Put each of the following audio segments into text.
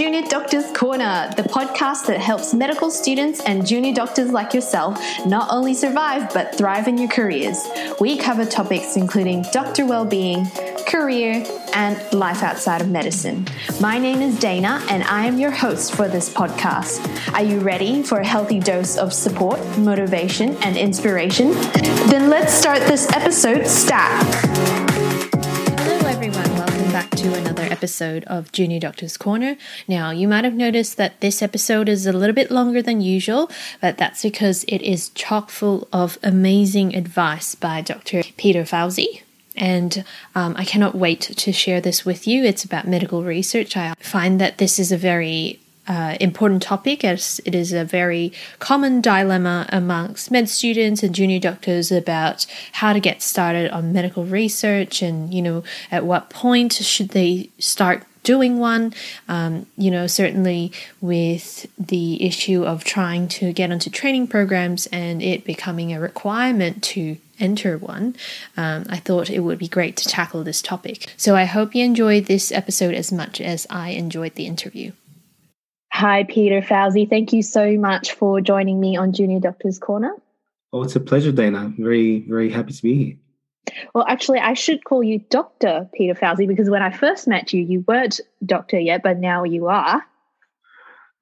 Junior Doctors Corner, the podcast that helps medical students and junior doctors like yourself not only survive but thrive in your careers. We cover topics including doctor well-being, career, and life outside of medicine. My name is Dana, and I am your host for this podcast. Are you ready for a healthy dose of support, motivation, and inspiration? Then let's start this episode stat episode of Junior Doctor's Corner. Now, you might have noticed that this episode is a little bit longer than usual, but that's because it is chock full of amazing advice by Dr. Peter Fauzi. And um, I cannot wait to share this with you. It's about medical research. I find that this is a very uh, important topic as it is a very common dilemma amongst med students and junior doctors about how to get started on medical research and you know at what point should they start doing one um, you know certainly with the issue of trying to get onto training programs and it becoming a requirement to enter one, um, I thought it would be great to tackle this topic. So I hope you enjoyed this episode as much as I enjoyed the interview. Hi, Peter Fauzi. Thank you so much for joining me on Junior Doctors Corner. Oh, it's a pleasure, Dana. Very, very happy to be here. Well, actually, I should call you Dr. Peter Fauzi because when I first met you, you weren't doctor yet, but now you are.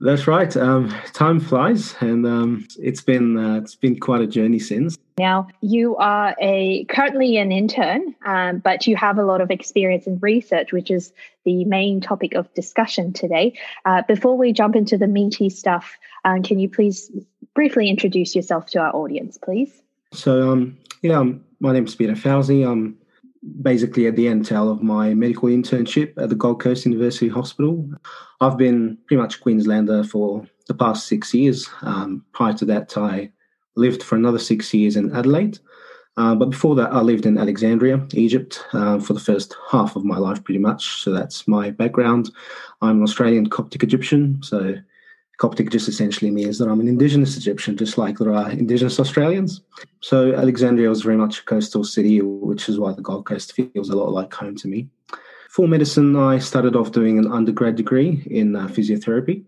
That's right. Um, time flies, and um, it's been uh, it's been quite a journey since. Now you are a currently an intern, um, but you have a lot of experience in research, which is the main topic of discussion today. Uh, before we jump into the meaty stuff, um, can you please briefly introduce yourself to our audience, please? So, um, yeah, um, my name is Peter Fauzi. I'm basically at the end tail of my medical internship at the Gold Coast University Hospital. I've been pretty much Queenslander for the past six years. Um, prior to that, I lived for another six years in Adelaide. Uh, but before that, I lived in Alexandria, Egypt, uh, for the first half of my life, pretty much. So that's my background. I'm an Australian Coptic Egyptian. So Coptic just essentially means that I'm an indigenous Egyptian, just like there are indigenous Australians. So Alexandria was very much a coastal city, which is why the Gold Coast feels a lot like home to me. For medicine, I started off doing an undergrad degree in uh, physiotherapy.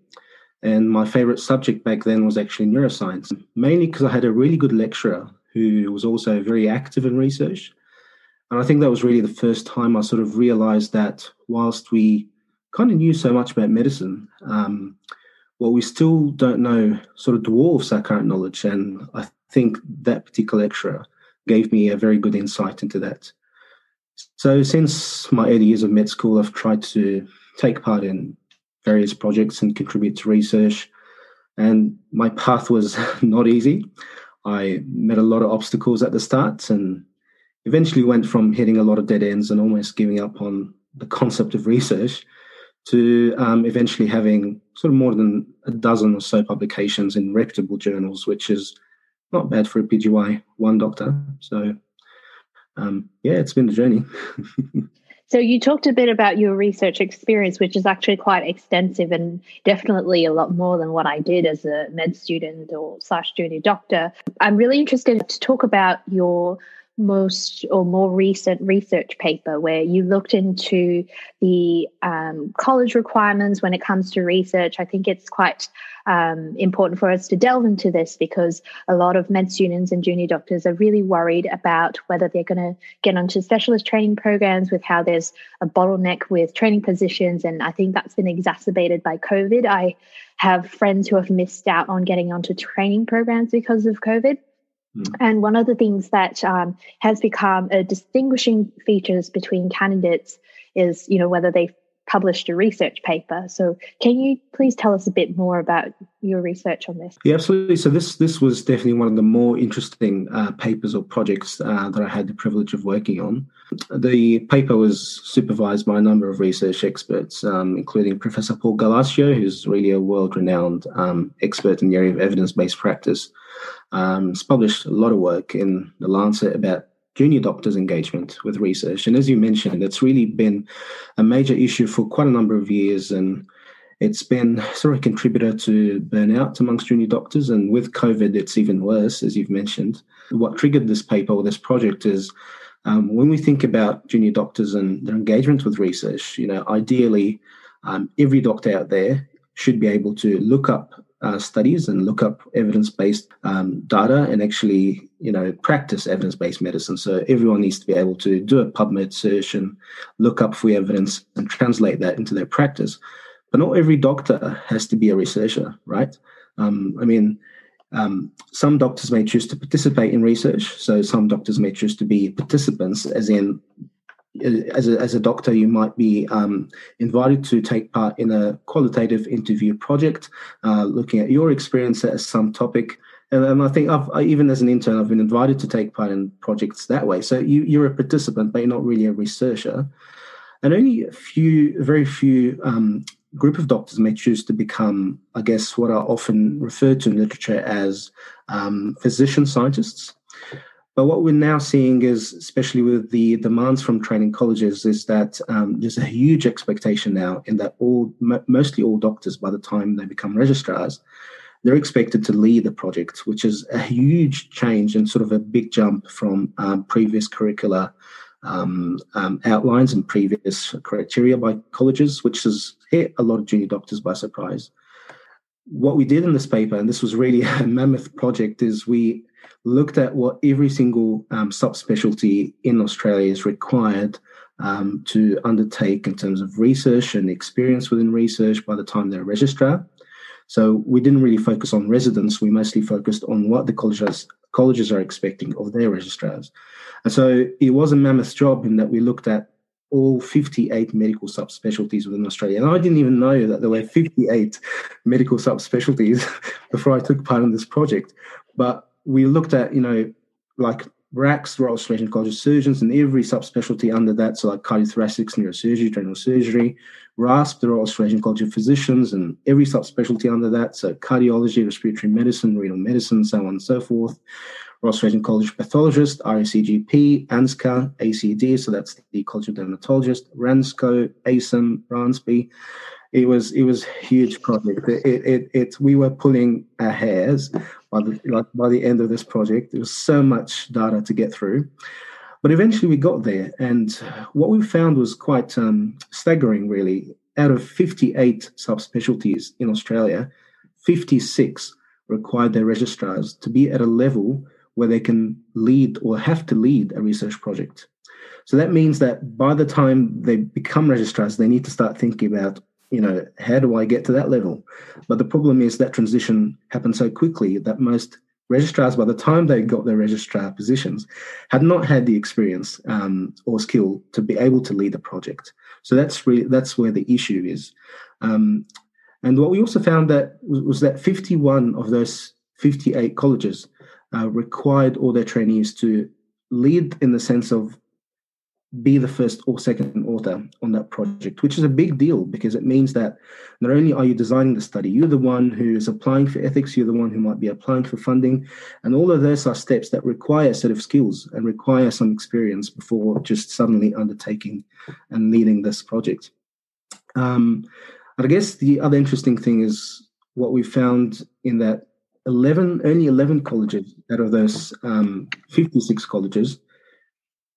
And my favorite subject back then was actually neuroscience, mainly because I had a really good lecturer who was also very active in research. And I think that was really the first time I sort of realized that whilst we kind of knew so much about medicine, um, what we still don't know sort of dwarfs our current knowledge. And I think that particular lecturer gave me a very good insight into that. So, since my early years of med school, I've tried to take part in various projects and contribute to research. And my path was not easy. I met a lot of obstacles at the start and eventually went from hitting a lot of dead ends and almost giving up on the concept of research to um, eventually having sort of more than a dozen or so publications in reputable journals, which is not bad for a PGY one doctor. So, um, yeah, it's been a journey. so, you talked a bit about your research experience, which is actually quite extensive and definitely a lot more than what I did as a med student or slash junior doctor. I'm really interested to talk about your most or more recent research paper where you looked into the um, college requirements when it comes to research. I think it's quite um, important for us to delve into this because a lot of med students and junior doctors are really worried about whether they're going to get onto specialist training programs with how there's a bottleneck with training positions. And I think that's been exacerbated by COVID. I have friends who have missed out on getting onto training programs because of COVID. Mm. And one of the things that um, has become a distinguishing features between candidates is, you know, whether they've published a research paper. So, can you please tell us a bit more about your research on this? Yeah, absolutely. So this this was definitely one of the more interesting uh, papers or projects uh, that I had the privilege of working on. The paper was supervised by a number of research experts, um, including Professor Paul Glasziou, who's really a world-renowned um, expert in the area of evidence-based practice. Um, it's published a lot of work in the Lancet about junior doctors' engagement with research. And as you mentioned, it's really been a major issue for quite a number of years. And it's been sort of a contributor to burnout amongst junior doctors. And with COVID, it's even worse, as you've mentioned. What triggered this paper or this project is um, when we think about junior doctors and their engagement with research, you know, ideally, um, every doctor out there should be able to look up uh, studies and look up evidence-based um, data and actually, you know, practice evidence-based medicine. So everyone needs to be able to do a PubMed search and look up for evidence and translate that into their practice. But not every doctor has to be a researcher, right? Um, I mean, um, some doctors may choose to participate in research. So some doctors may choose to be participants, as in as a, as a doctor, you might be um, invited to take part in a qualitative interview project, uh, looking at your experience as some topic. And, and I think I've, I, even as an intern, I've been invited to take part in projects that way. So you, you're a participant, but you're not really a researcher. And only a few, very few um, group of doctors may choose to become, I guess, what are often referred to in literature as um, physician scientists. But what we're now seeing is, especially with the demands from training colleges, is that um, there's a huge expectation now in that all, mostly all doctors, by the time they become registrars, they're expected to lead the project, which is a huge change and sort of a big jump from um, previous curricula um, um, outlines and previous criteria by colleges, which has hit a lot of junior doctors by surprise. What we did in this paper, and this was really a mammoth project, is we looked at what every single um, subspecialty in Australia is required um, to undertake in terms of research and experience within research by the time they're a registrar. So we didn't really focus on residents. We mostly focused on what the colleges colleges are expecting of their registrars. And so it was a mammoth job in that we looked at all 58 medical subspecialties within Australia. And I didn't even know that there were 58 medical subspecialties before I took part in this project. But we looked at, you know, like RACS, Royal Australian College of Surgeons, and every subspecialty under that, so like cardiothoracics, neurosurgery, general surgery, RACP, the Royal Australian College of Physicians, and every subspecialty under that, so cardiology, respiratory medicine, renal medicine, so on and so forth. Royal Australian College of Pathologists, RACGP, ANZCA, ACD, so that's the College of Dermatologists, RANZCO, ASIM, RANSPI, it was it was huge project. It, it, it we were pulling our hairs by the like by the end of this project. There was so much data to get through, but eventually we got there. And what we found was quite um, staggering. Really, out of 58 subspecialties in Australia, 56 required their registrars to be at a level where they can lead or have to lead a research project. So that means that by the time they become registrars, they need to start thinking about you know, how do I get to that level? But the problem is that transition happened so quickly that most registrars, by the time they got their registrar positions, had not had the experience um, or skill to be able to lead a project. So that's really that's where the issue is. Um, and what we also found that was, was, that 51 of those 58 colleges uh, required all their trainees to lead in the sense of be the first or second author on that project, which is a big deal because it means that not only are you designing the study, you're the one who is applying for ethics, you're the one who might be applying for funding. And all of those are steps that require a set of skills and require some experience before just suddenly undertaking and leading this project. Um, I guess the other interesting thing is what we found in that 11, only 11 colleges out of those um, 56 colleges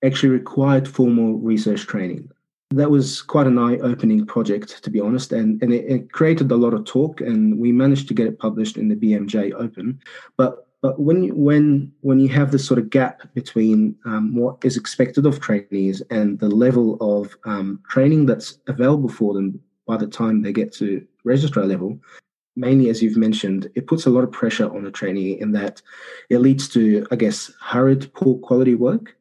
actually required formal research training. That was quite an eye opening project, to be honest, and, and it, it, created a lot of talk, and we managed to get it published in the BMJ Open. But but when when when you have this sort of gap between um, what is expected of trainees and the level of um, training that's available for them by the time they get to registrar level, mainly as you've mentioned, it puts a lot of pressure on a trainee in that it leads to, I guess, hurried, poor quality work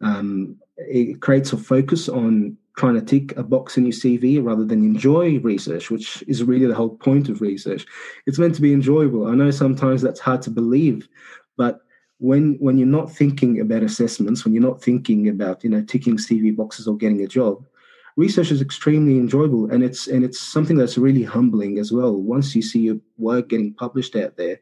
um, it creates a focus on trying to tick a box in your CV rather than enjoy research, which is really the whole point of research. It's meant to be enjoyable. I know sometimes that's hard to believe, but when when you're not thinking about assessments, when you're not thinking about you know ticking CV boxes or getting a job, research is extremely enjoyable, and it's and it's something that's really humbling as well. Once you see your work getting published out there,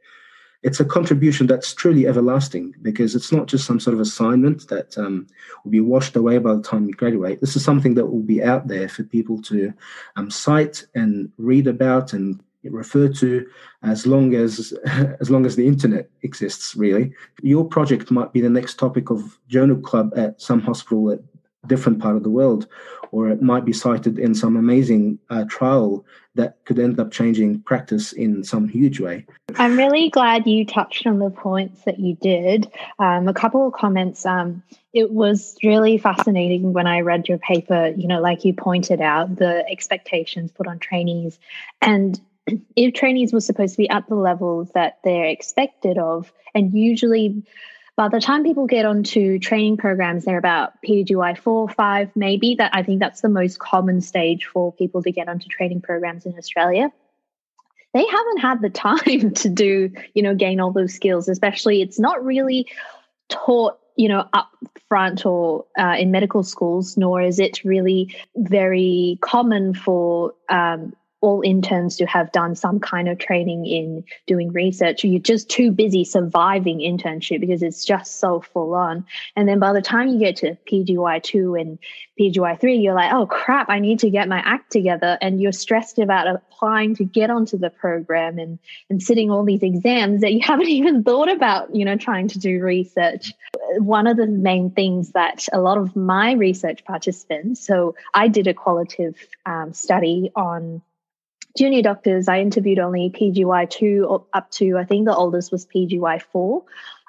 it's a contribution that's truly everlasting because it's not just some sort of assignment that um, will be washed away by the time you graduate. This is something that will be out there for people to um, cite and read about and refer to as long as as long as the internet exists really your project might be the next topic of journal club at some hospital at different part of the world, or it might be cited in some amazing uh, trial that could end up changing practice in some huge way. I'm really glad you touched on the points that you did. Um, a couple of comments. Um, it was really fascinating when I read your paper, you know, like you pointed out, the expectations put on trainees. And if trainees were supposed to be at the levels that they're expected of, and usually by the time people get onto training programs, they're about PGY four, five, maybe. That I think that's the most common stage for people to get onto training programs in Australia. They haven't had the time to do, you know, gain all those skills. Especially, it's not really taught, you know, up front or uh, in medical schools, nor is it really very common for um, all interns to have done some kind of training in doing research. You're just too busy surviving internship because it's just so full on. And then by the time you get to PGY2 and PGY3, you're like, oh crap, I need to get my act together. And you're stressed about applying to get onto the program and, and sitting all these exams that you haven't even thought about, you know, trying to do research. One of the main things that a lot of my research participants, so I did a qualitative um, study on junior doctors, I interviewed only PGY2 up to, I think the oldest was PGY4,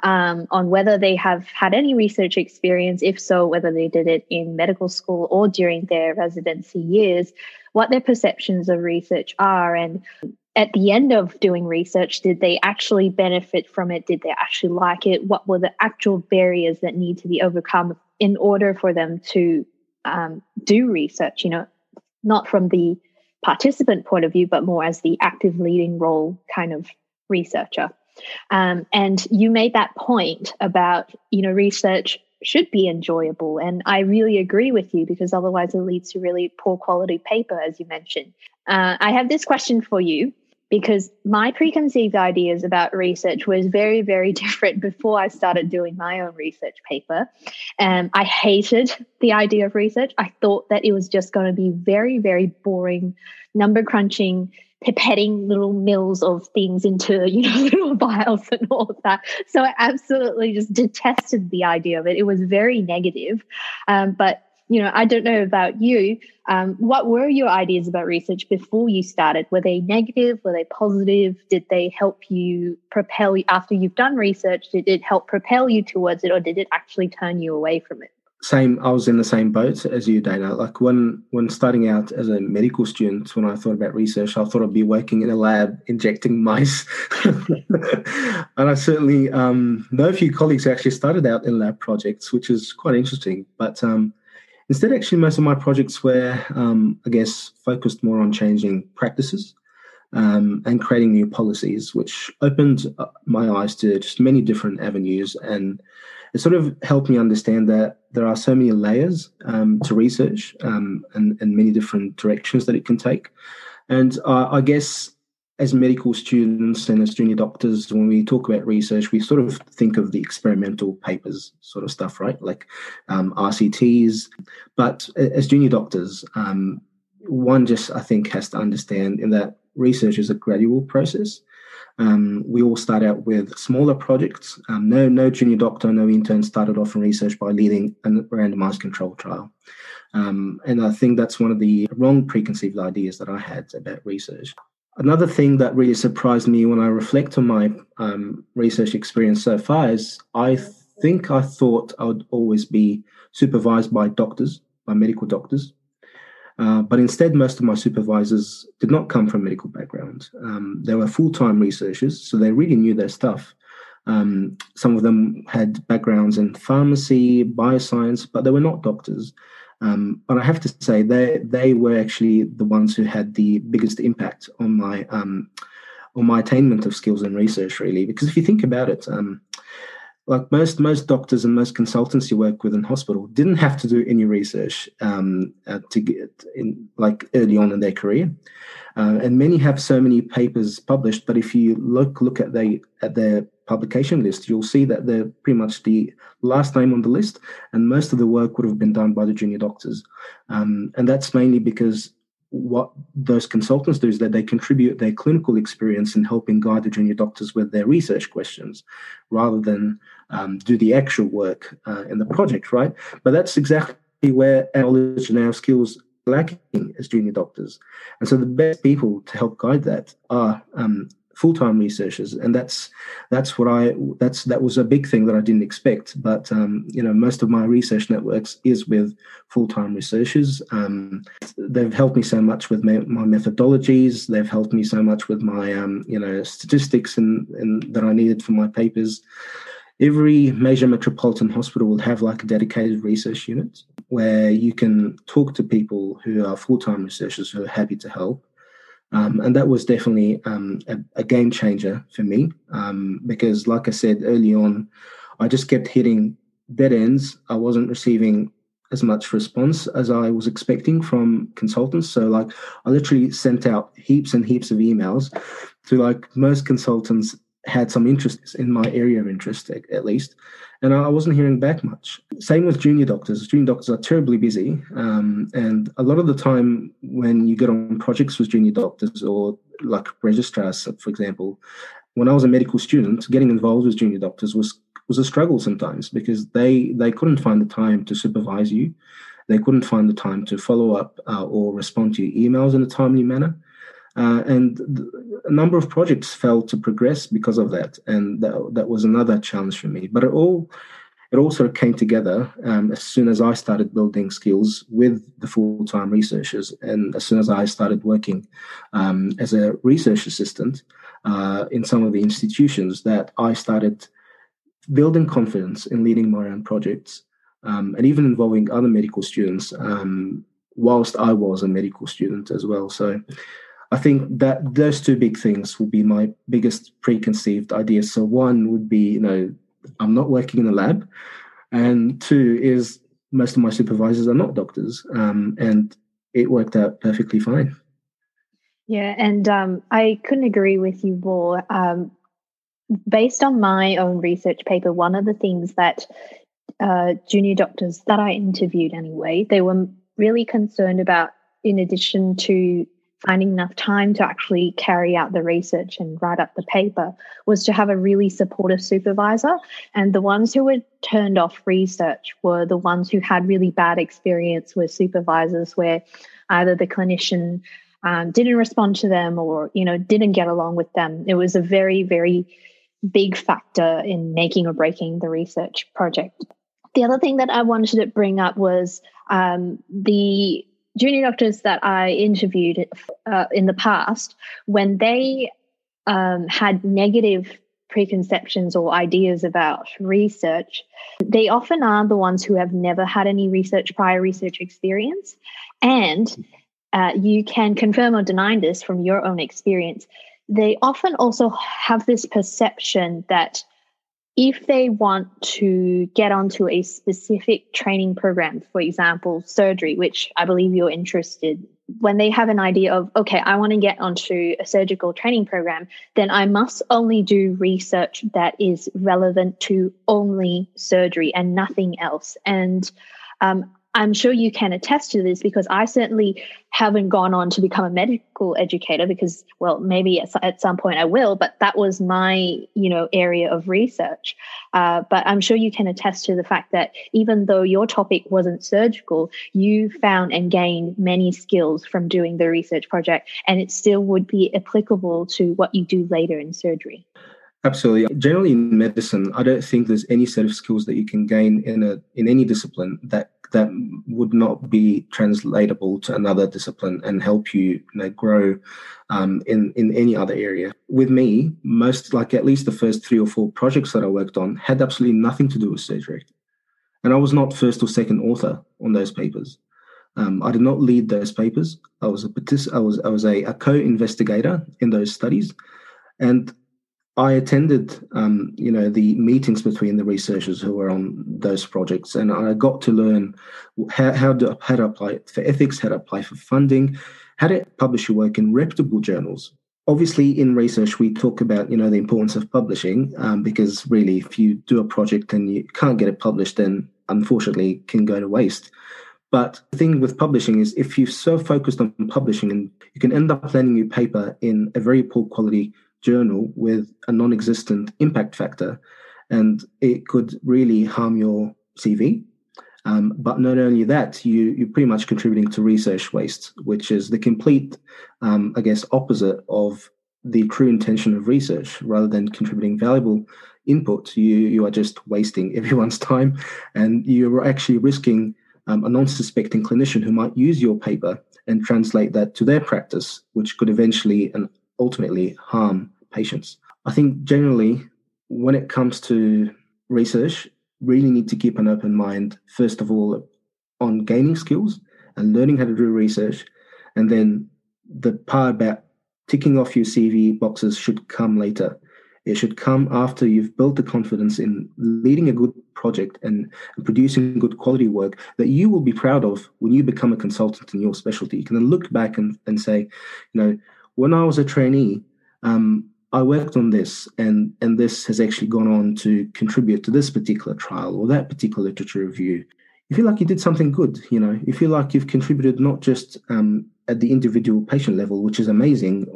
um, on whether they have had any research experience, if so, whether they did it in medical school or during their residency years, what their perceptions of research are. And at the end of doing research, did they actually benefit from it? Did they actually like it? What were the actual barriers that need to be overcome in order for them to um, do research? You know, not from the participant point of view, but more as the active leading role kind of researcher. Um, and you made that point about, you know, research should be enjoyable. And I really agree with you because otherwise it leads to really poor quality paper, as you mentioned. Uh, I have this question for you because my preconceived ideas about research was very, very different before I started doing my own research paper. And I hated the idea of research. I thought that it was just going to be very, very boring, number crunching, pipetting little mills of things into you know little vials and all of that so i absolutely just detested the idea of it it was very negative um, but you know, I don't know about you. Um, what were your ideas about research before you started? Were they negative? Were they positive? Did they help you propel you after you've done research? Did it help propel you towards it, or did it actually turn you away from it? Same. I was in the same boat as you, Dana. Like when when starting out as a medical student, when I thought about research, I thought I'd be working in a lab injecting mice, and I certainly um, know a few colleagues who actually started out in lab projects, which is quite interesting. But um, Instead, actually, most of my projects were, um, I guess, focused more on changing practices um, and creating new policies, which opened my eyes to just many different avenues. And it sort of helped me understand that there are so many layers um, to research um, and, and, many different directions that it can take. And uh, I guess as medical students and as junior doctors, when we talk about research, we sort of think of the experimental papers sort of stuff, right? Like um, RCTs. But as junior doctors, um, one just, I think, has to understand in that research is a gradual process. Um, we all start out with smaller projects. Um, no, no junior doctor, no intern started off in research by leading a randomized control trial. Um, and I think that's one of the wrong preconceived ideas that I had about research. Another thing that really surprised me when I reflect on my um, research experience so far is I think I thought I would always be supervised by doctors, by medical doctors. Uh, but instead, most of my supervisors did not come from medical background. Um, they were full time researchers, so they really knew their stuff. Um, some of them had backgrounds in pharmacy, bioscience, but they were not doctors. Um, but I have to say they they were actually the ones who had the biggest impact on my um, on my attainment of skills and research. Really, because if you think about it, um, like most most doctors and most consultants you work with in hospital didn't have to do any research um, uh, to get in like early on in their career. Uh, and many have so many papers published, but if you look look at they at their publication list, you'll see that they're pretty much the last name on the list, and most of the work would have been done by the junior doctors. Um, and that's mainly because what those consultants do is that they contribute their clinical experience in helping guide the junior doctors with their research questions rather than um, do the actual work uh, in the project, right? But that's exactly where our knowledge and our skills lacking as junior doctors. And so the best people to help guide that are um, full-time researchers. And that's that's what i that's that was a big thing that i didn't expect. But um, you know most of my research networks is with full-time researchers. Um, they've helped me so much with my, my, methodologies. They've helped me so much with my um, you know statistics and, and that i needed for my papers every major metropolitan hospital will have like a dedicated research unit where you can talk to people who are full-time researchers who are happy to help um, and that was definitely um, a, a, game changer for me um, because, like I said early on, I just kept hitting dead ends. I wasn't receiving as much response as I was expecting from consultants. So, like, I literally sent out heaps and heaps of emails to like most consultants had some interest in my area of interest, at least and I wasn't hearing back much. Same with junior doctors. Junior doctors are terribly busy, um, and a lot of the time when you get on projects with junior doctors or like registrars, for example, when I was a medical student, getting involved with junior doctors was was a struggle sometimes because they they couldn't find the time to supervise you, they couldn't find the time to follow up uh, or respond to your emails in a timely manner. Uh, and a number of projects failed to progress because of that, and that, that was another challenge for me. But it all it all sort of came together um, as soon as I started building skills with the full time researchers, and as soon as I started working um, as a research assistant uh, in some of the institutions, that I started building confidence in leading my own projects um, and even involving other medical students um, whilst I was a medical student as well. So I think that those two big things would be my biggest preconceived ideas. So one would be, you know, I'm not working in a lab, and two is most of my supervisors are not doctors, um, and it worked out perfectly fine. Yeah, and um, I couldn't agree with you more. Um, based on my own research paper, one of the things that uh, junior doctors that I interviewed anyway, they were really concerned about, in addition to finding enough time to actually carry out the research and write up the paper was to have a really supportive supervisor. And the ones who were turned off research were the ones who had really bad experience with supervisors where either the clinician um, didn't respond to them or you know didn't get along with them. It was a very very big factor in making or breaking the research project. The other thing that I wanted to bring up was um, the junior doctors that I interviewed uh, in the past, when they um, had negative preconceptions or ideas about research, they often are the ones who have never had any research, prior research experience. And uh, you can confirm or deny this from your own experience. They often also have this perception that if they want to get onto a specific training program, for example, surgery, which I believe you're interested, when they have an idea of, okay, I want to get onto a surgical training program, then I must only do research that is relevant to only surgery and nothing else. And um, I'm sure you can attest to this because I certainly haven't gone on to become a medical educator because, well, maybe at, some point I will, but that was my, you know, area of research. Uh, but I'm sure you can attest to the fact that even though your topic wasn't surgical, you found and gained many skills from doing the research project, and it still would be applicable to what you do later in surgery. Absolutely. Generally, in medicine, I don't think there's any set of skills that you can gain in a in any discipline that that would not be translatable to another discipline and help you, you know, grow um, in in any other area. With me, most like at least the first three or four projects that I worked on had absolutely nothing to do with surgery, and I was not first or second author on those papers. Um, I did not lead those papers. I was a partic- I was I was a, a co-investigator in those studies, and I attended, um, you know, the meetings between the researchers who were on those projects, and I got to learn how, how to how to apply for ethics, how to apply for funding, how to publish your work in reputable journals. Obviously, in research, we talk about you know the importance of publishing um, because really, if you do a project and you can't get it published, then unfortunately, it can go to waste. But the thing with publishing is if you're so focused on publishing and you can end up landing your paper in a very poor quality journal with a non existent impact factor. And it could really harm your CV. Um, but not only that, you, you're pretty much contributing to research waste, which is the complete, um, I guess, opposite of the true intention of research. Rather than contributing valuable input, you, you are just wasting everyone's time and you're actually risking um, a non suspecting clinician who might use your paper and translate that to their practice, which could eventually and ultimately harm patients. I think generally, when it comes to research, really need to keep an open mind, first of all, on gaining skills and learning how to do research. And then the part about ticking off your CV boxes should come later. It should come after you've built the confidence in leading a good project and, producing good quality work that you will be proud of when you become a consultant in your specialty. You can then look back and, and say, you know, when I was a trainee, um, I worked on this, and and this has actually gone on to contribute to this particular trial or that particular literature review. You feel like you did something good. You know, you feel like you've contributed not just um, at the individual patient level, which is amazing,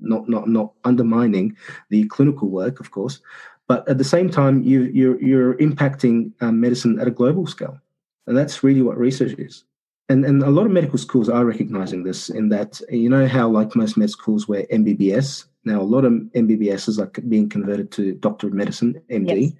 not not not undermining the clinical work, of course, but at the same time, you you're you're impacting um, medicine at a global scale, and that's really what research is. And and a lot of medical schools are recognizing this in that you know how like most med schools where MBBS now a lot of MBBS are being converted to Doctor of Medicine MD, yes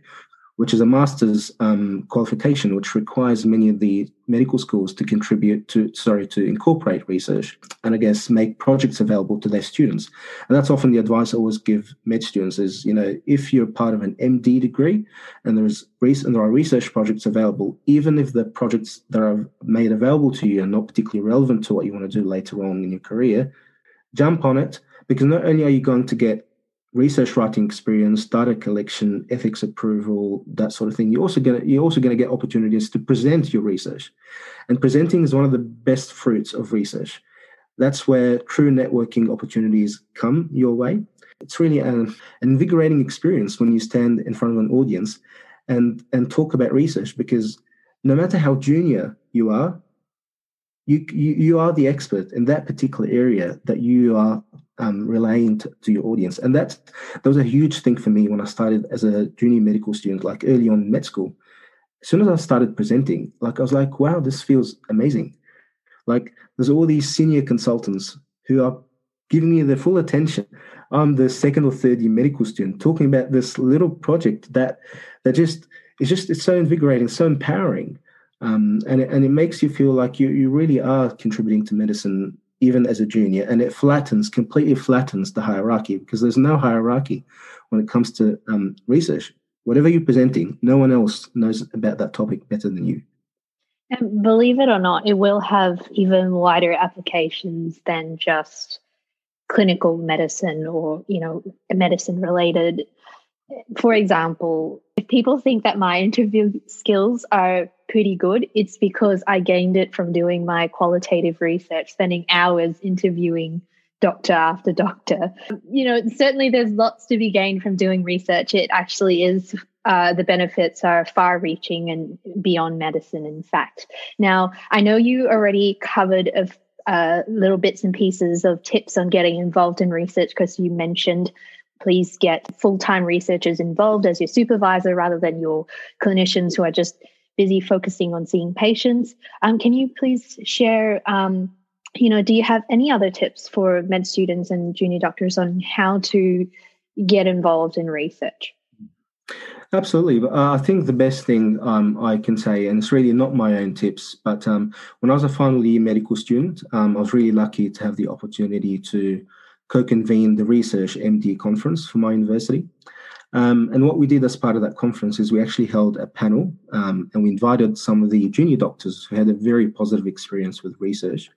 which is a master's um, qualification, which requires many of the medical schools to contribute to, sorry, to incorporate research and I guess make projects available to their students. And that's often the advice I always give med students is, you know, if you're part of an MD degree and there's and there are research projects available, even if the projects that are made available to you are not particularly relevant to what you want to do later on in your career, jump on it because not only are you going to get research writing experience, data collection, ethics approval, that sort of thing. You're also gonna you're also gonna get opportunities to present your research, and presenting is one of the best fruits of research. That's where true networking opportunities come your way. It's really an, invigorating experience when you stand in front of an audience and and talk about research because no matter how junior you are, you, you, you are the expert in that particular area that you are um, relaying to, to, your audience. And that, that was a huge thing for me when I started as a junior medical student, like early on in med school. As soon as I started presenting, like I was like, wow, this feels amazing. Like there's all these senior consultants who are giving me their full attention. I'm the second or third year medical student talking about this little project that that just it's just it's so invigorating, so empowering um, and it, and it makes you feel like you you really are contributing to medicine even as a junior, and it flattens completely flattens the hierarchy because there's no hierarchy when it comes to um, research. Whatever you're presenting, no one else knows about that topic better than you. And believe it or not, it will have even wider applications than just clinical medicine or you know medicine related for example, if people think that my interview skills are pretty good, it's because I gained it from doing my qualitative research, spending hours interviewing doctor after doctor. You know, certainly there's lots to be gained from doing research. It actually is. Uh, the benefits are far reaching and beyond medicine, in fact. Now, I know you already covered a uh, little bits and pieces of tips on getting involved in research because you mentioned please get full time researchers involved as your supervisor rather than your clinicians who are just busy focusing on seeing patients. Um, can you please share? Um, you know, do you have any other tips for med students and junior doctors on how to get involved in research? Absolutely. Uh, I think the best thing um, I can say, and it's really not my own tips, but um, when I was a final year medical student, um, I was really lucky to have the opportunity to co convene the research MD conference for my university. Um, and what we did as part of that conference is we actually held a panel um, and we invited some of the junior doctors who had a very positive experience with research.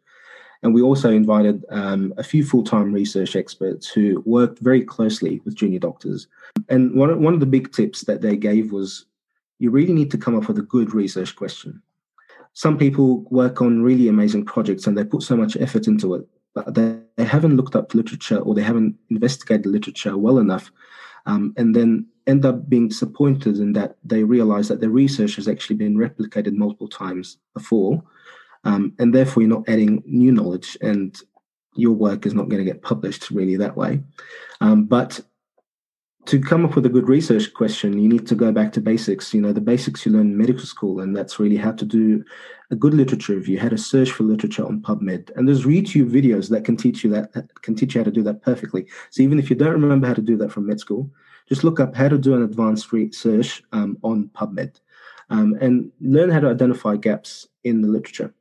And we also invited um, a few full time research experts who worked very closely with junior doctors. And one, one of the big tips that they gave was you really need to come up with a good research question. Some people work on really amazing projects and they put so much effort into it but they, they haven't looked up literature or they haven't investigated literature well enough, um, and then end up being disappointed in that they realize that their research has actually been replicated multiple times before, um, and therefore you're not adding new knowledge, and your work is not going to get published really that way. Um, but to come up with a good research question, you need to go back to basics. You know, the basics you learn in medical school, and that's really how to do a good literature review, how to search for literature on PubMed. And there's YouTube videos that can teach you that can teach you how to do that perfectly. So even if you don't remember how to do that from med school, just look up how to do an advanced research um, on PubMed um, and learn how to identify gaps in the literature.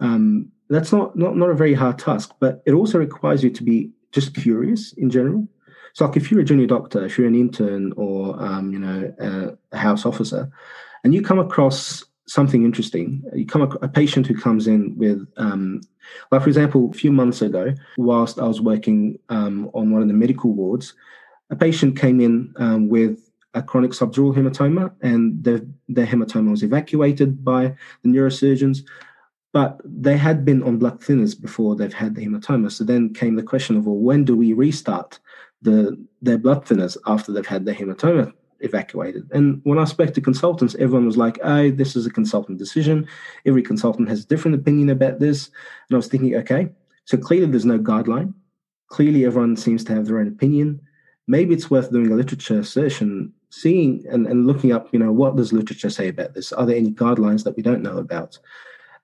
Um, that's not, not not a very hard task, but it also requires you to be just curious in general so, like, if you're a junior doctor, if you're an intern or um, you know a, house officer, and you come across something interesting, you come across a patient who comes in with, um, like for example, a few months ago, whilst I was working um, on one of the medical wards, a patient came in um, with a chronic subdural hematoma, and the, the hematoma was evacuated by the neurosurgeons but they had been on blood thinners before they've had the hematoma. So then came the question of, well, when do we restart the their blood thinners after they've had the hematoma evacuated. And when I spoke to consultants, everyone was like, "Oh, this is a consultant decision. Every consultant has a different opinion about this." And I was thinking, okay, so clearly there's no guideline. Clearly, everyone seems to have their own opinion. Maybe it's worth doing a literature search and seeing and, and looking up, you know, what does literature say about this? Are there any guidelines that we don't know about?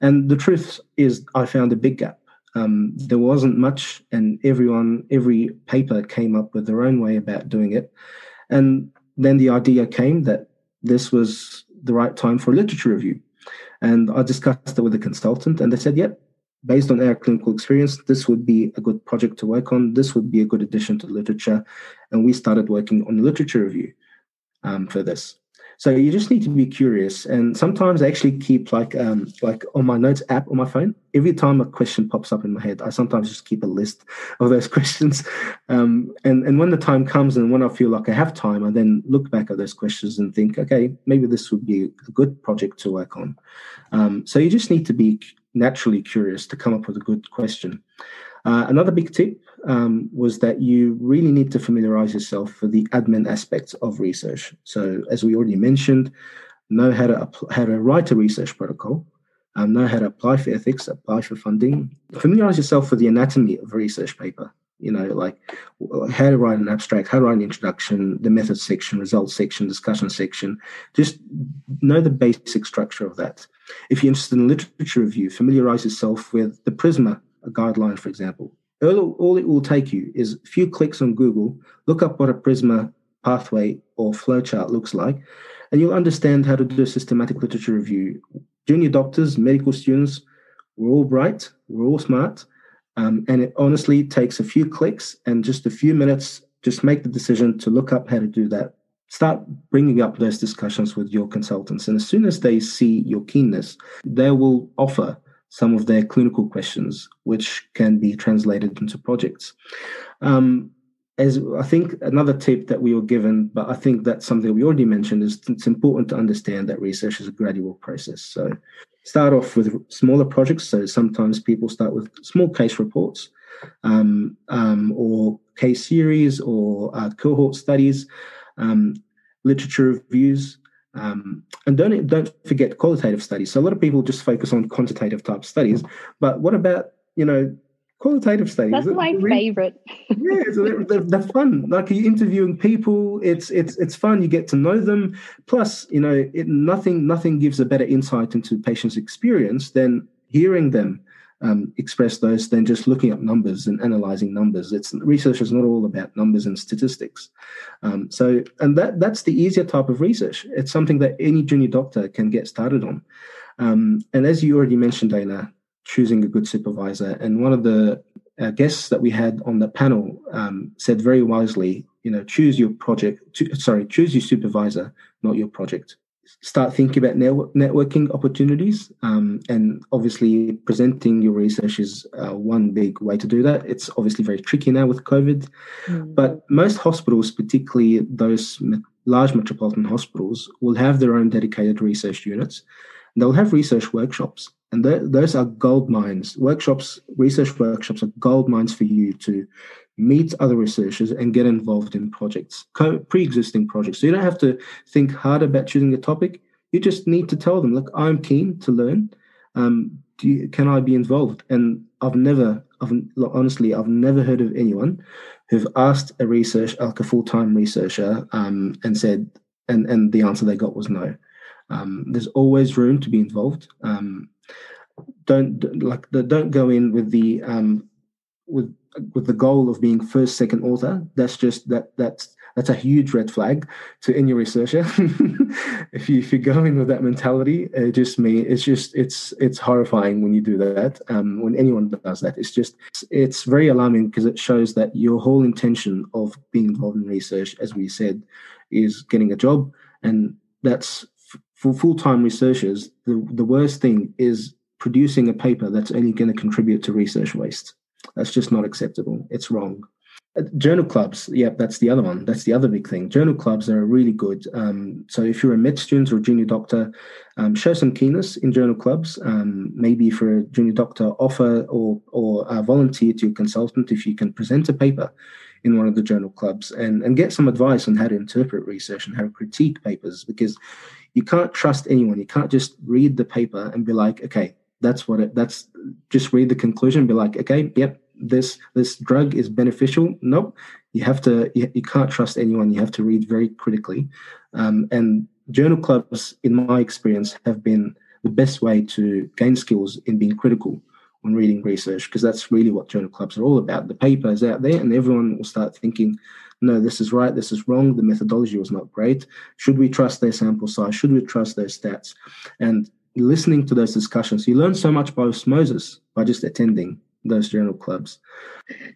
And the truth is, I found a big gap. Um, there wasn't much, and everyone, every paper came up with their own way about doing it. And then the idea came that this was the right time for a literature review. And I discussed it with a consultant, and they said, yep, based on our clinical experience, this would be a good project to work on. This would be a good addition to literature. And we started working on the literature review um, for this. So you just need to be curious. And sometimes I actually keep like um, like on my notes app on my phone. Every time a question pops up in my head, I sometimes just keep a list of those questions. Um, and and when the time comes and when I feel like I have time, I then look back at those questions and think, okay, maybe this would be a good project to work on. Um, so you just need to be naturally curious to come up with a good question. Uh, another big tip um, was that you really need to familiarize yourself for the admin aspects of research. So, as we already mentioned, know how to how to write a research protocol, um, know how to apply for ethics, apply for funding, familiarize yourself with the anatomy of a research paper. You know, like how to write an abstract, how to write an introduction, the method section, results section, discussion section. Just know the basic structure of that. If you're interested in literature review, familiarize yourself with the PRISMA guideline, for example all, all it will take you is a few clicks on Google, look up what a Prisma pathway or flowchart looks like, and you'll understand how to do a systematic literature review. Junior doctors, medical students, we're all bright, we're all smart, um, and it honestly takes a few clicks and just a few minutes. Just make the decision to look up how to do that. Start bringing up those discussions with your consultants, and as soon as they see your keenness, they will offer some of their clinical questions, which can be translated into projects. Um, as I think another tip that we were given, but I think that's something we already mentioned, is it's important to understand that research is a gradual process. So start off with smaller projects. So sometimes people start with small case reports um, um, or case series or uh, cohort studies, um, literature reviews, um, and don't don't forget qualitative studies. So a lot of people just focus on quantitative type studies, but what about you know qualitative studies? That's my really, favorite. yeah, so they're, they're, they're, fun. Like you're interviewing people, it's it's it's fun. You get to know them. Plus, you know, it, nothing nothing gives a better insight into patients' experience than hearing them um, express those than just looking up numbers and analyzing numbers. It's research is not all about numbers and statistics. Um, so, and that that's the easier type of research. It's something that any junior doctor can get started on. Um, and as you already mentioned, Dana, choosing a good supervisor. And one of the uh, guests that we had on the panel um, said very wisely, you know, choose your project. sorry, choose your supervisor, not your project start thinking about networking opportunities. Um, and obviously, presenting your research is uh, one big way to do that. It's obviously very tricky now with COVID, mm. but most hospitals, particularly those large metropolitan hospitals, will have their own dedicated research units. They'll have research workshops, and th- those are gold mines. Workshops, research workshops are gold mines for you to meet other researchers and get involved in projects, pre-existing projects. So you don't have to think hard about choosing a topic. You just need to tell them, look, I'm keen to learn. Um, you, can I be involved? And I've never, I've honestly, I've never heard of anyone who've asked a research, like a full time researcher, um, and said, and and the answer they got was no. Um, there's always room to be involved. Um, don't like don't go in with the um, with with the goal of being first, second author. That's just that that's that's a huge red flag to any researcher. if you if you go in with that mentality, it just me, it's just it's it's horrifying when you do that. Um, when anyone does that, it's just it's very alarming because it shows that your whole intention of being involved in research, as we said, is getting a job, and that's for full time researchers. The the worst thing is producing a paper that's only going to contribute to research waste. That's just not acceptable. It's wrong. Uh, journal clubs, yeah, that's the other one. That's the other big thing. Journal clubs are really good. Um, so if you're a med student or a junior doctor, um, show some keenness in journal clubs. Um, maybe for a junior doctor, offer or or uh, volunteer to your consultant if you can present a paper in one of the journal clubs and and get some advice on how to interpret research and how to critique papers because you can't trust anyone. You can't just read the paper and be like, okay, that's what it. That's just read the conclusion. Be like, okay, yep, this this drug is beneficial. Nope. You have to. You, you can't trust anyone. You have to read very critically. Um, and journal clubs, in my experience, have been the best way to gain skills in being critical when reading research because that's really what journal clubs are all about. The paper is out there, and everyone will start thinking, no, this is right, this is wrong, the methodology was not great. Should we trust their sample size? Should we trust their stats? And listening to those discussions, you learn so much by osmosis by just attending those journal clubs.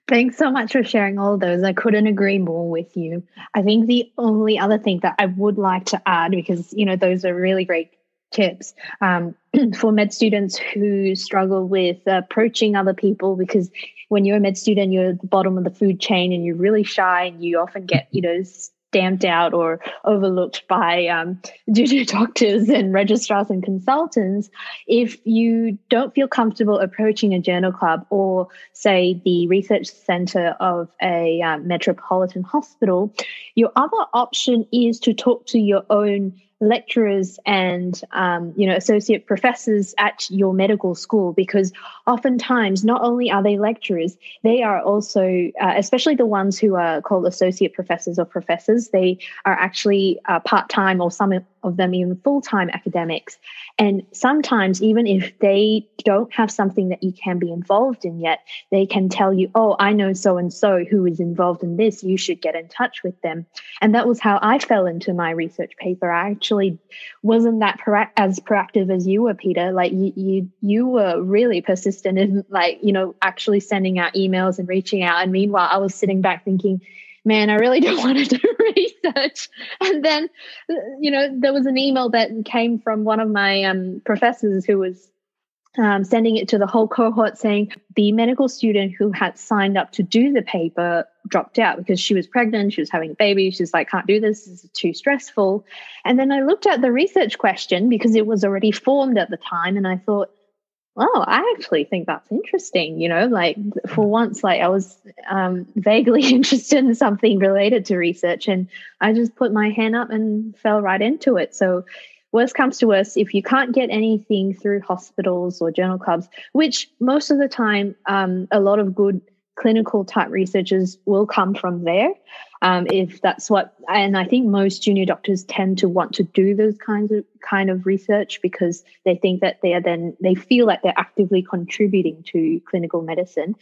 Thanks so much for sharing all those. I couldn't agree more with you. I think the only other thing that I would like to add, because you know those are really great tips um, for med students who struggle with approaching other people, because when you're a med student, you're at the bottom of the food chain and you're really shy, and you often get you know stamped out or overlooked by um, junior doctors and registrars and consultants if you don't feel comfortable approaching a journal club or say the research center of a um, metropolitan hospital your other option is to talk to your own lecturers and um, you know associate professors at your medical school because oftentimes not only are they lecturers they are also uh, especially the ones who are called associate professors or professors they are actually uh, part-time or some of them even full-time academics. And sometimes even if they don't have something that you can be involved in yet they can tell you oh i know so and so who is involved in this. You should get in touch with them. And that was how i fell into my research paper. I actually wasn't that as proactive as you were peter. Like you, you you were really persistent in like you know actually sending out emails and reaching out. And meanwhile i was sitting back thinking man, I really don't want to do research. And then, you know, there was an email that came from one of my um, professors who was um, sending it to the whole cohort saying the medical student who had signed up to do the paper dropped out because she was pregnant, she was having a baby. She's like, can't do this, this is too stressful. And then I looked at the research question because it was already formed at the time, and I thought, oh, I actually think that's interesting. You know, like for once, like I was um, vaguely interested in something related to research, and I just put my hand up and fell right into it. So, worst comes to worst, if you can't get anything through hospitals or journal clubs, which most of the time, um, a lot of good clinical type researchers will come from there um, if that's what and i think most junior doctors tend to want to do those kinds of kind of research because they think that they are then they feel like they're actively contributing to clinical medicine.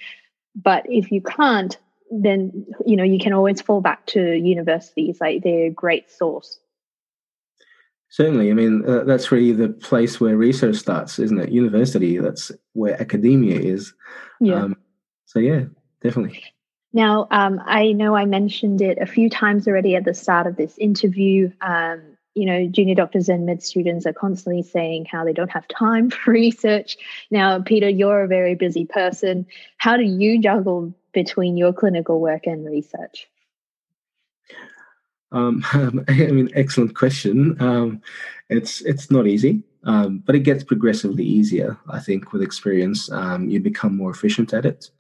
But if you can't then you know you can always fall back to universities. Like they're a great source. Certainly. I mean uh, that's really the place where research starts isn't it? University that's where academia is. Yeah. Um, so yeah definitely now, um, I know I mentioned it a few times already at the start of this interview. Um, you know, junior doctors and med students are constantly saying how they don't have time for research. Now, Peter, you're a very busy person. How do you juggle between your clinical work and research? Um, I mean, excellent question. Um, it's it's not easy, um, but it gets progressively easier. I think with experience, um, you become more efficient at it.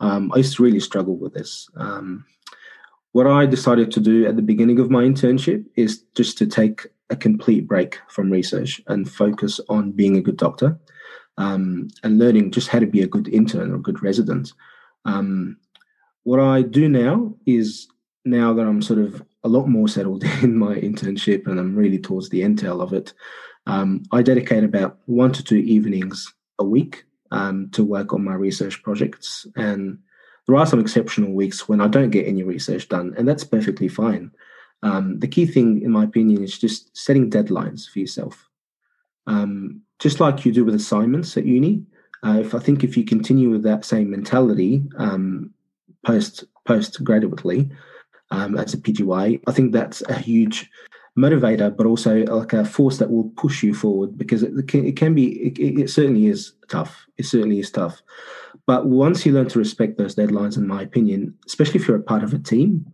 Um, I used to really struggle with this. Um, what I decided to do at the beginning of my internship is just to take a complete break from research and focus on being a good doctor. um, and learning just how to be a good intern or a good resident. Um, what I do now is now that I'm sort of a lot more settled in my internship and I'm really towards the end tail of it, um, I dedicate about one to two evenings a week um, to work on my research projects. And there are some exceptional weeks when I don't get any research done, and that's perfectly fine. Um, the key thing, in my opinion, is just setting deadlines for yourself. Um, just like you do with assignments at uni, uh, if I think if you continue with that same mentality um, post post graduately um, as a PGY, I think that's a huge motivator, but also like a force that will push you forward because it can, it can be, it, it, certainly is tough. It certainly is tough. But once you learn to respect those deadlines, in my opinion, especially if you're a part of a team,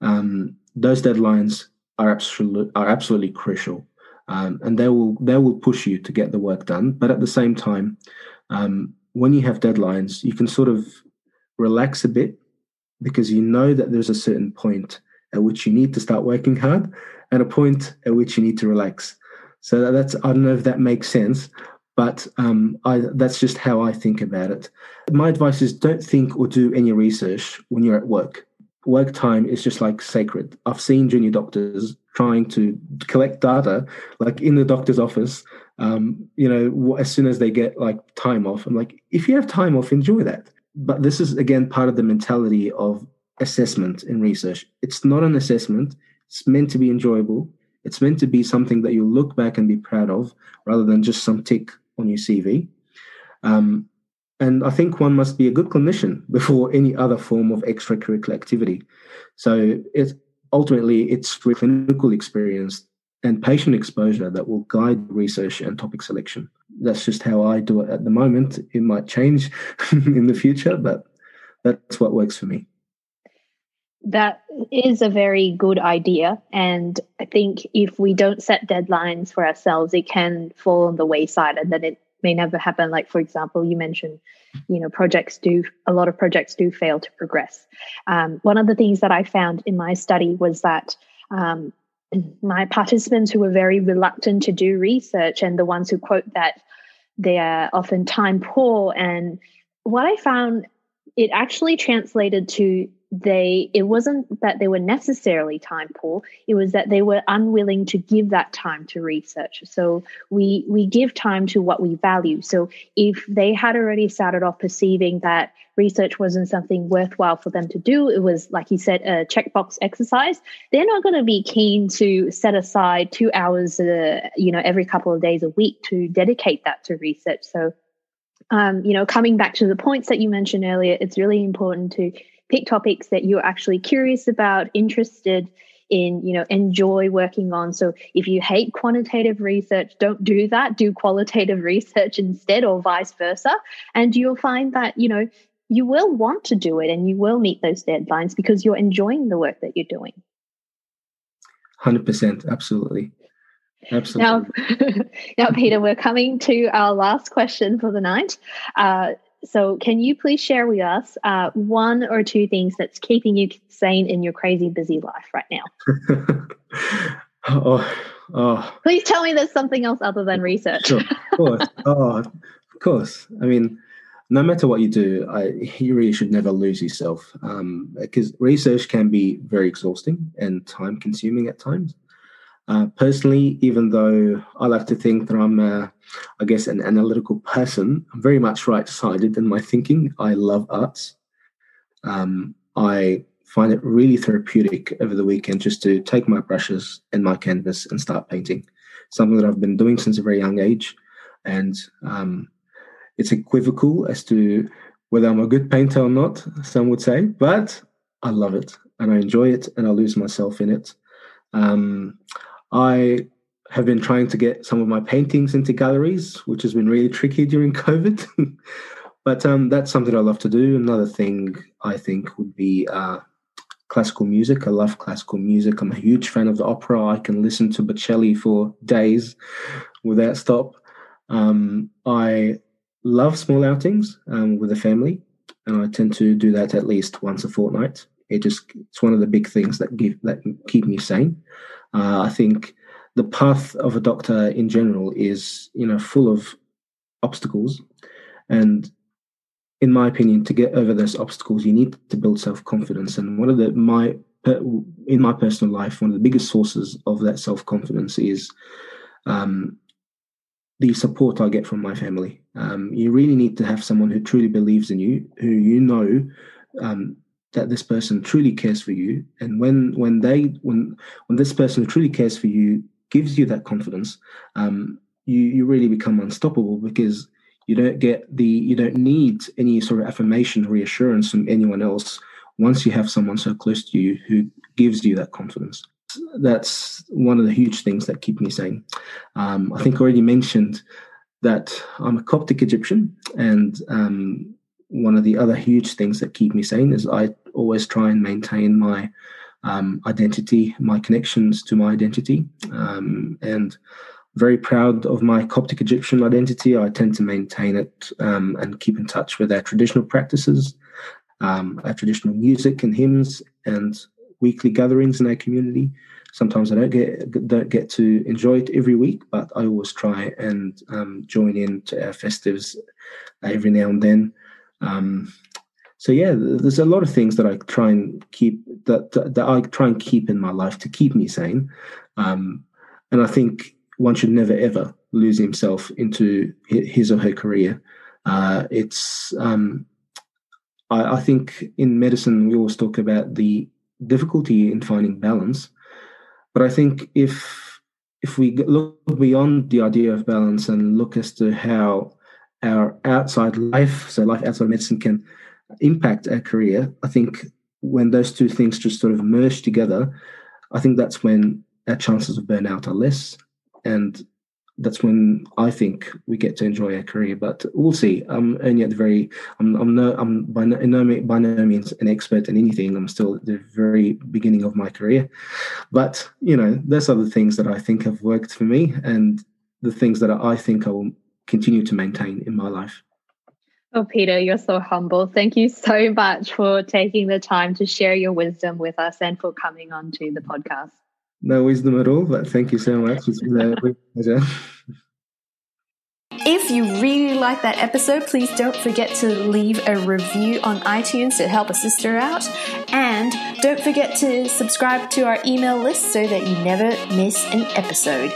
um, those deadlines are absolutely are absolutely crucial, um, and they will they will push you to get the work done. But at the same time, um, when you have deadlines, you can sort of relax a bit because you know that there's a certain point at which you need to start working hard and a point at which you need to relax. So that's I don't know if that makes sense, but um, I, that's just how I think about it. My advice is don't think or do any research when you're at work. Work time is just like sacred. I've seen junior doctors trying to collect data, like in the doctor's office. Um, you know, as soon as they get like time off, I'm like, if you have time off, enjoy that. But this is again part of the mentality of assessment in research. It's not an assessment. It's meant to be enjoyable. It's meant to be something that you look back and be proud of rather than just some tick on your CV. Um, and I think one must be a good clinician before any other form of extracurricular activity. So it's ultimately it's clinical experience and patient exposure that will guide research and topic selection. That's just how I do it at the moment. It might change in the future, but that's what works for me that is a very good idea. And I think if we don't set deadlines for ourselves, it can fall on the wayside and then it may never happen. Like, for example, you mentioned, you know, projects do, a lot of projects do fail to progress. Um, one of the things that I found in my study was that um, my participants who were very reluctant to do research and the ones who quote that they are often time poor. And what I found, it actually translated to they it wasn't that they were necessarily time poor. It was that they were unwilling to give that time to research. So we we give time to what we value. So if they had already started off perceiving that research wasn't something worthwhile for them to do it was like you said a checkbox exercise they're not going to be keen to set aside two hours uh, you know every couple of days a week to dedicate that to research. So um, you know coming back to the points that you mentioned earlier it's really important to pick topics that you're actually curious about, interested in, you know, enjoy working on. So if you hate quantitative research, don't do that. Do qualitative research instead, or vice versa. And you'll find that, you know, you will want to do it and you will meet those deadlines because you're enjoying the work that you're doing. 100%. Absolutely. Absolutely. Now, now, Peter, we're coming to our last question for the night. Uh, so, can you please share with us uh, one or two things that's keeping you sane in your crazy busy life right now? oh, oh. Please tell me there's something else other than research. Sure, of course. oh, of course. I mean, no matter what you do, I, you really should never lose yourself because um, research can be very exhausting and time consuming at times. Uh, personally, even though I like to think that I'm, a, I guess, an analytical person, I'm very much right sided in my thinking. I love arts. Um, I find it really therapeutic over the weekend just to take my brushes and my canvas and start painting. Something that I've been doing since a very young age. And um, it's equivocal as to whether I'm a good painter or not, some would say, but I love it and I enjoy it and I lose myself in it. Um, I have been trying to get some of my paintings into galleries, which has been really tricky during COVID. but um, that's something I love to do. Another thing I think would be uh, classical music. I love classical music. I'm a huge fan of the opera. I can listen to Bocelli for days without stop. Um, I love small outings um, with the family, and I tend to do that at least once a fortnight. It just it's one of the big things that give that keep me sane. Uh, I think the path of a doctor in general is, you know, full of obstacles, and in my opinion, to get over those obstacles, you need to build self confidence. And one of the my in my personal life, one of the biggest sources of that self confidence is um, the support I get from my family. Um, you really need to have someone who truly believes in you, who you know um, that this person truly cares for you, and when when they when when this person who truly cares for you gives you that confidence, um, you you really become unstoppable because you don't get the you don't need any sort of affirmation or reassurance from anyone else once you have someone so close to you who gives you that confidence that's one of the huge things that keep me sane. Um, I think I already mentioned that I'm a Coptic Egyptian, and um, one of the other huge things that keep me sane is I always try and maintain my um, identity, my connections to my identity, um, and very proud of my Coptic Egyptian identity. I tend to maintain it um, and keep in touch with our traditional practices, um, our traditional music and hymns, and weekly gatherings in our community. Sometimes I don't get don't get to enjoy it every week, but I always try and um, join in to our festives every now and then. Um, so yeah, there's a lot of things that I try and keep that that I try and keep in my life to keep me sane. Um, and I think one should never ever lose himself into his or her career. Uh, it's um, I, I, think in medicine we always talk about the difficulty in finding balance. But I think if if we look beyond the idea of balance and look as to how our outside life, so life outside medicine, can impact our career, I think when those two things just sort of merge together, I think that's when our chances of burnout are less, and that's when I think we get to enjoy our career. But we'll see. I'm only at the very. I'm. I'm no. I'm by no, by no means an expert in anything. I'm still at the very beginning of my career. But you know, there's other things that I think have worked for me, and the things that I think I will continue to maintain in my life. Oh, Peter, you're so humble. Thank you so much for taking the time to share your wisdom with us and for coming on to the podcast no wisdom at all, but thank you so much. It's been a pleasure. If you really like that episode, please don't forget to leave a review on iTunes to help a sister out. And don't forget to subscribe to our email list so that you never miss an episode.